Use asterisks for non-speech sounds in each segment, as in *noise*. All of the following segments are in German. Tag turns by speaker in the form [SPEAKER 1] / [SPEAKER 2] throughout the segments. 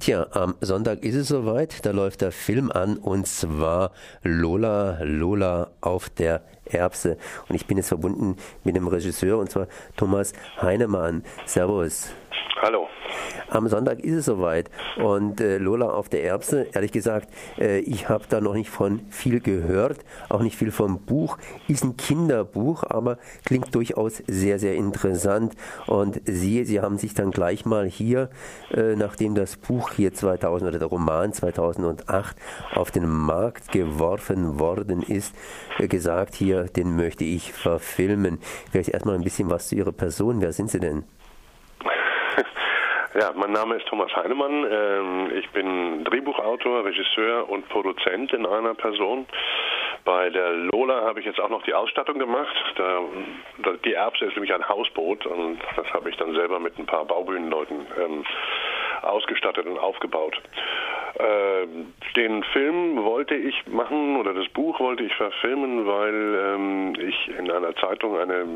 [SPEAKER 1] Tja, am Sonntag ist es soweit, da läuft der Film an und zwar Lola, Lola auf der Erbse. Und ich bin jetzt verbunden mit dem Regisseur und zwar Thomas Heinemann. Servus.
[SPEAKER 2] Hallo.
[SPEAKER 1] Am Sonntag ist es soweit und äh, Lola auf der Erbse, ehrlich gesagt, äh, ich habe da noch nicht von viel gehört, auch nicht viel vom Buch. Ist ein Kinderbuch, aber klingt durchaus sehr, sehr interessant. Und Sie, Sie haben sich dann gleich mal hier, äh, nachdem das Buch hier 2000 oder der Roman 2008 auf den Markt geworfen worden ist, äh, gesagt, hier, den möchte ich verfilmen. Vielleicht erstmal ein bisschen was zu Ihrer Person. Wer sind Sie denn?
[SPEAKER 2] Ja, mein Name ist Thomas Heinemann. Ähm, ich bin Drehbuchautor, Regisseur und Produzent in einer Person. Bei der Lola habe ich jetzt auch noch die Ausstattung gemacht. Die Erbse ist nämlich ein Hausboot und das habe ich dann selber mit ein paar Baubühnenleuten ähm, ausgestattet und aufgebaut. Äh, den Film wollte ich machen oder das Buch wollte ich verfilmen, weil ähm, ich in einer Zeitung eine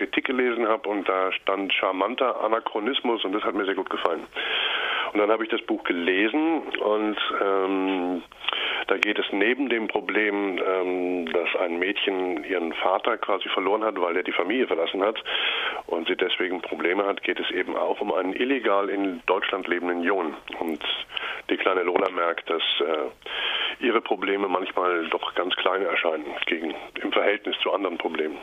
[SPEAKER 2] Kritik gelesen habe und da stand charmanter Anachronismus und das hat mir sehr gut gefallen. Und dann habe ich das Buch gelesen und ähm, da geht es neben dem Problem, ähm, dass ein Mädchen ihren Vater quasi verloren hat, weil er die Familie verlassen hat und sie deswegen Probleme hat, geht es eben auch um einen illegal in Deutschland lebenden Jungen. Und die kleine Lola merkt, dass äh, ihre Probleme manchmal doch ganz klein erscheinen gegen, im Verhältnis zu anderen Problemen.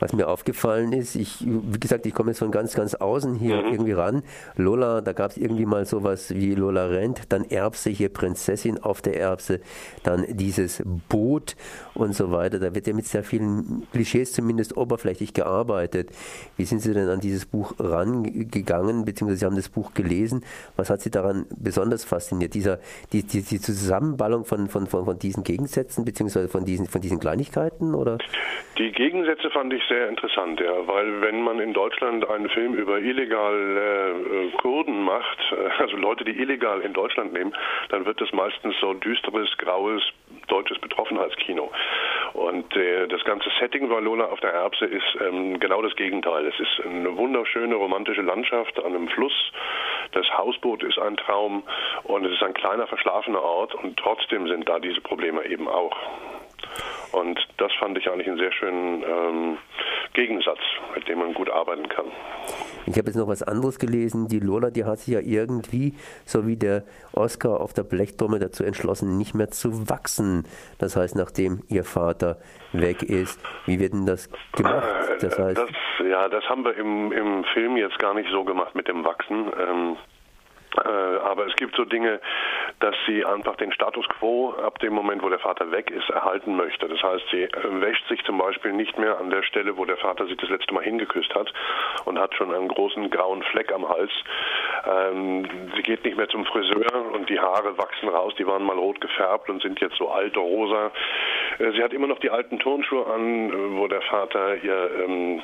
[SPEAKER 1] Was mir aufgefallen ist, ich, wie gesagt, ich komme jetzt von ganz, ganz außen hier mhm. irgendwie ran. Lola, da gab es irgendwie mal sowas wie Lola Rent, dann Erbse hier Prinzessin auf der Erbse, dann dieses Boot und so weiter. Da wird ja mit sehr vielen Klischees zumindest oberflächlich gearbeitet. Wie sind Sie denn an dieses Buch rangegangen, beziehungsweise Sie haben das Buch gelesen? Was hat Sie daran besonders fasziniert? Dieser, die, die, die Zusammenballung von, von, von, von diesen Gegensätzen, beziehungsweise von diesen, von diesen Kleinigkeiten? Oder?
[SPEAKER 2] Die Gegensätze fand ich sehr interessant, ja, weil wenn man in Deutschland einen Film über illegale äh, Kurden macht, äh, also Leute, die illegal in Deutschland leben, dann wird das meistens so düsteres, graues, deutsches Betroffenheitskino. Und äh, das ganze Setting bei Lola auf der Erbse ist ähm, genau das Gegenteil. Es ist eine wunderschöne romantische Landschaft an einem Fluss. Das Hausboot ist ein Traum und es ist ein kleiner verschlafener Ort und trotzdem sind da diese Probleme eben auch. Und das fand ich eigentlich einen sehr schönen ähm, Gegensatz, mit dem man gut arbeiten kann.
[SPEAKER 1] Ich habe jetzt noch was anderes gelesen. Die Lola, die hat sich ja irgendwie, so wie der Oscar auf der Blechtrommel dazu entschlossen, nicht mehr zu wachsen. Das heißt, nachdem ihr Vater weg ist. Wie wird denn das gemacht?
[SPEAKER 2] Das heißt, das, ja, das haben wir im, im Film jetzt gar nicht so gemacht mit dem Wachsen. Ähm, äh, aber es gibt so Dinge, dass sie einfach den Status quo ab dem Moment, wo der Vater weg ist, erhalten möchte. Das heißt, sie äh, wäscht sich zum Beispiel nicht mehr an der Stelle, wo der Vater sich das letzte Mal hingeküsst hat und hat schon einen großen grauen Fleck am Hals. Ähm, sie geht nicht mehr zum Friseur und die Haare wachsen raus. Die waren mal rot gefärbt und sind jetzt so alte rosa. Äh, sie hat immer noch die alten Turnschuhe an, wo der Vater ihr ähm,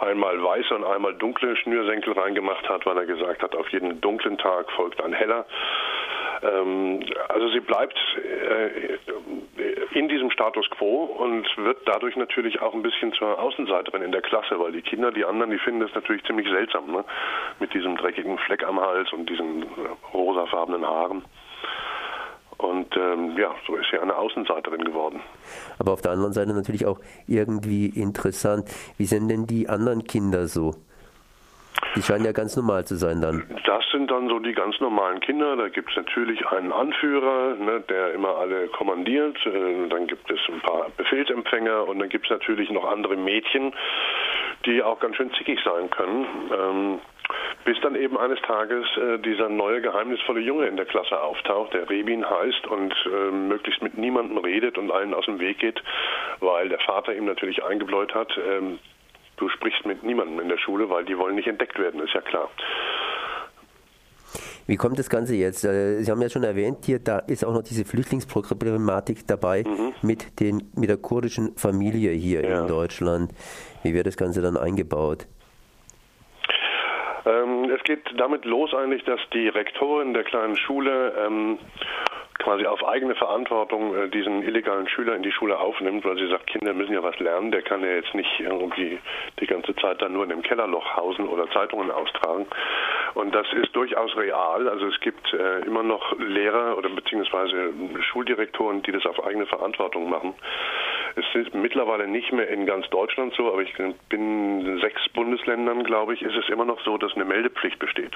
[SPEAKER 2] einmal weiße und einmal dunkle Schnürsenkel reingemacht hat, weil er gesagt hat, auf jeden dunklen Tag folgt ein heller. Ähm, also sie bleibt äh, in diesem Status quo und wird dadurch natürlich auch ein bisschen zur Außenseiterin in der Klasse, weil die Kinder, die anderen, die finden das natürlich ziemlich seltsam, ne? mit diesem dreckigen Fleck am Hals und diesen äh, rosafarbenen Haaren. Und ähm, ja, so ist sie eine Außenseiterin geworden.
[SPEAKER 1] Aber auf der anderen Seite natürlich auch irgendwie interessant. Wie sind denn die anderen Kinder so? Die scheinen ja ganz normal zu sein dann.
[SPEAKER 2] Das sind dann so die ganz normalen Kinder. Da gibt es natürlich einen Anführer, ne, der immer alle kommandiert. Äh, dann gibt es ein paar Befehlsempfänger und dann gibt es natürlich noch andere Mädchen, die auch ganz schön zickig sein können. Ähm, bis dann eben eines Tages äh, dieser neue geheimnisvolle Junge in der Klasse auftaucht, der Rebin heißt und äh, möglichst mit niemandem redet und allen aus dem Weg geht, weil der Vater ihm natürlich eingebläut hat, ähm, du sprichst mit niemandem in der Schule, weil die wollen nicht entdeckt werden, ist ja klar.
[SPEAKER 1] Wie kommt das Ganze jetzt? Äh, Sie haben ja schon erwähnt, hier da ist auch noch diese Flüchtlingsproblematik dabei mhm. mit, den, mit der kurdischen Familie hier ja. in Deutschland. Wie wird das Ganze dann eingebaut?
[SPEAKER 2] Ähm, es geht damit los eigentlich, dass die Rektorin der kleinen Schule ähm, quasi auf eigene Verantwortung äh, diesen illegalen Schüler in die Schule aufnimmt, weil sie sagt, Kinder müssen ja was lernen, der kann ja jetzt nicht irgendwie die ganze Zeit dann nur in dem Kellerloch hausen oder Zeitungen austragen. Und das ist durchaus real. Also es gibt äh, immer noch Lehrer oder beziehungsweise Schuldirektoren, die das auf eigene Verantwortung machen. Es ist mittlerweile nicht mehr in ganz Deutschland so, aber ich bin in sechs Bundesländern, glaube ich, ist es immer noch so, dass eine Meldepflicht besteht.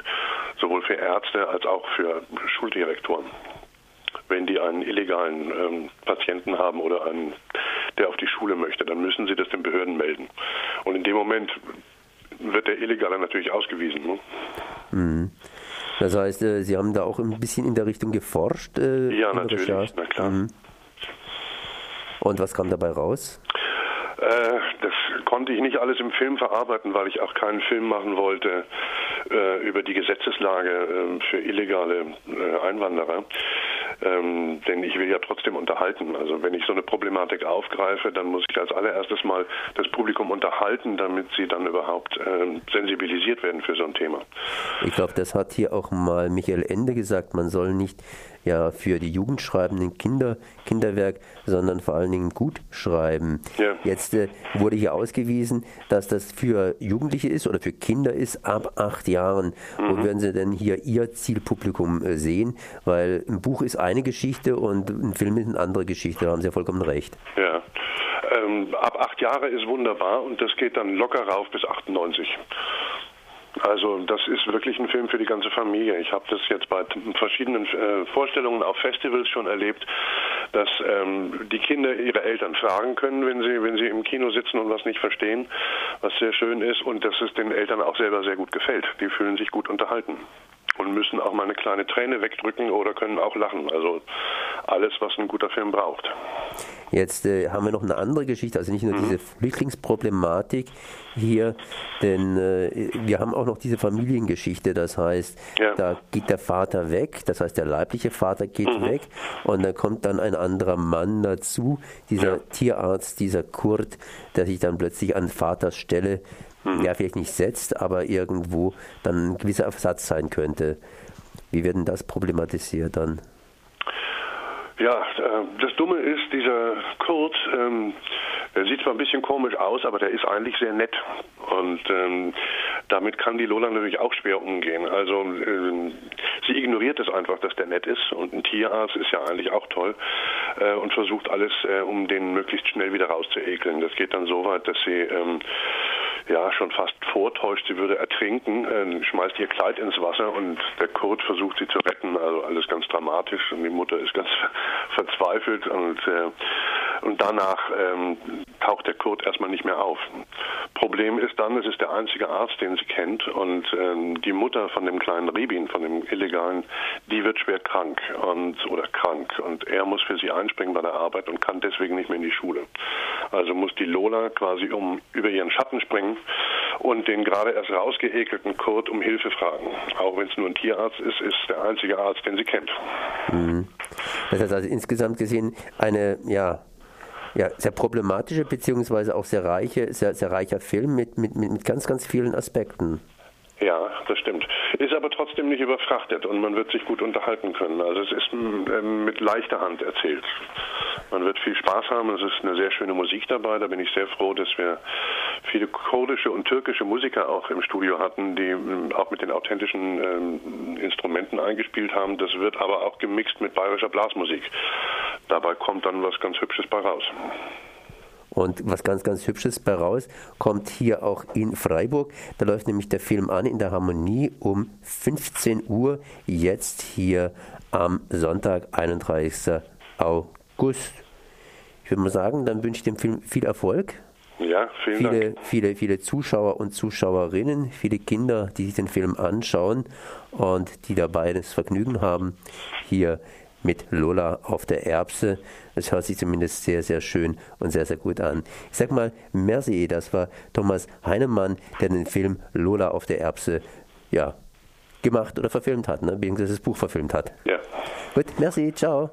[SPEAKER 2] Sowohl für Ärzte als auch für Schuldirektoren wenn die einen illegalen ähm, Patienten haben oder einen, der auf die Schule möchte, dann müssen sie das den Behörden melden. Und in dem Moment wird der Illegale natürlich ausgewiesen. Ne?
[SPEAKER 1] Mhm. Das heißt, äh, Sie haben da auch ein bisschen in der Richtung geforscht?
[SPEAKER 2] Äh, ja, natürlich, na klar. Mhm.
[SPEAKER 1] Und was kam dabei raus?
[SPEAKER 2] Äh, das konnte ich nicht alles im Film verarbeiten, weil ich auch keinen Film machen wollte äh, über die Gesetzeslage äh, für illegale äh, Einwanderer. Ähm, denn ich will ja trotzdem unterhalten. Also wenn ich so eine Problematik aufgreife, dann muss ich als allererstes mal das Publikum unterhalten, damit sie dann überhaupt äh, sensibilisiert werden für so ein Thema.
[SPEAKER 1] Ich glaube, das hat hier auch mal Michael Ende gesagt, man soll nicht ja für die jugendschreibenden Kinder Kinderwerk, sondern vor allen Dingen gut schreiben. Ja. Jetzt äh, wurde hier ausgewiesen, dass das für Jugendliche ist oder für Kinder ist ab acht Jahren. Mhm. Wo werden Sie denn hier Ihr Zielpublikum äh, sehen? Weil ein Buch ist eine Geschichte und ein Film ist eine andere Geschichte. Da haben Sie ja vollkommen recht.
[SPEAKER 2] Ja. Ähm, ab acht Jahre ist wunderbar und das geht dann locker rauf bis 98. Also das ist wirklich ein Film für die ganze Familie. Ich habe das jetzt bei verschiedenen äh, Vorstellungen auf Festivals schon erlebt, dass ähm, die Kinder ihre Eltern fragen können, wenn sie, wenn sie im Kino sitzen und was nicht verstehen, was sehr schön ist und dass es den Eltern auch selber sehr gut gefällt. Die fühlen sich gut unterhalten und müssen auch mal eine kleine Träne wegdrücken oder können auch lachen. Also alles, was ein guter Film braucht.
[SPEAKER 1] Jetzt äh, haben wir noch eine andere Geschichte, also nicht nur mhm. diese Flüchtlingsproblematik hier, denn äh, wir haben auch noch diese Familiengeschichte, das heißt, ja. da geht der Vater weg, das heißt, der leibliche Vater geht mhm. weg und dann kommt dann ein anderer Mann dazu, dieser ja. Tierarzt, dieser Kurt, der sich dann plötzlich an Vaters Stelle mhm. ja vielleicht nicht setzt, aber irgendwo dann ein gewisser Ersatz sein könnte. Wie wird denn das problematisiert dann?
[SPEAKER 2] Ja, äh, das Dumme ist, dieser Kurt, ähm, der sieht zwar ein bisschen komisch aus, aber der ist eigentlich sehr nett. Und ähm, damit kann die Lola natürlich auch schwer umgehen. Also äh, sie ignoriert es einfach, dass der nett ist. Und ein Tierarzt ist ja eigentlich auch toll äh, und versucht alles, äh, um den möglichst schnell wieder rauszuekeln. Das geht dann so weit, dass sie ähm, ja schon fast vortäuscht, sie würde ertrinken, äh, schmeißt ihr Kleid ins Wasser und der Kurt versucht sie zu retten. Also alles ganz dramatisch und die Mutter ist ganz *laughs* verzweifelt und, äh, und danach ähm, taucht der Kurt erstmal nicht mehr auf. Problem ist dann, es ist der einzige Arzt, den sie kennt und ähm, die Mutter von dem kleinen Rebin, von dem Illegalen, die wird schwer krank und oder krank und er muss für sie einspringen bei der Arbeit und kann deswegen nicht mehr in die Schule. Also muss die Lola quasi um über ihren Schatten springen und den gerade erst rausgeekelten Kurt um Hilfe fragen. Auch wenn es nur ein Tierarzt ist, ist der einzige Arzt, den sie kennt.
[SPEAKER 1] Mhm. Das heißt also insgesamt gesehen eine, ja, ja, sehr problematische beziehungsweise auch sehr reiche, sehr, sehr reicher Film mit, mit, mit ganz, ganz vielen Aspekten.
[SPEAKER 2] Ja, das stimmt. Ist aber trotzdem nicht überfrachtet und man wird sich gut unterhalten können. Also es ist ähm, mit leichter Hand erzählt. Man wird viel Spaß haben. Es ist eine sehr schöne Musik dabei. Da bin ich sehr froh, dass wir viele kurdische und türkische Musiker auch im Studio hatten, die ähm, auch mit den authentischen ähm, Instrumenten eingespielt haben. Das wird aber auch gemixt mit bayerischer Blasmusik. Dabei kommt dann was ganz Hübsches bei raus.
[SPEAKER 1] Und was ganz, ganz Hübsches bei raus kommt hier auch in Freiburg. Da läuft nämlich der Film an in der Harmonie um 15 Uhr, jetzt hier am Sonntag, 31. August. Ich würde mal sagen, dann wünsche ich dem Film viel Erfolg.
[SPEAKER 2] Ja, vielen
[SPEAKER 1] viele,
[SPEAKER 2] Dank.
[SPEAKER 1] Viele, viele Zuschauer und Zuschauerinnen, viele Kinder, die sich den Film anschauen und die dabei das Vergnügen haben, hier mit Lola auf der Erbse. Es hört sich zumindest sehr, sehr schön und sehr, sehr gut an. Ich sag mal, merci, das war Thomas Heinemann, der den Film Lola auf der Erbse, ja, gemacht oder verfilmt hat, ne? beziehungsweise das Buch verfilmt hat.
[SPEAKER 2] Ja.
[SPEAKER 1] Gut, merci, ciao.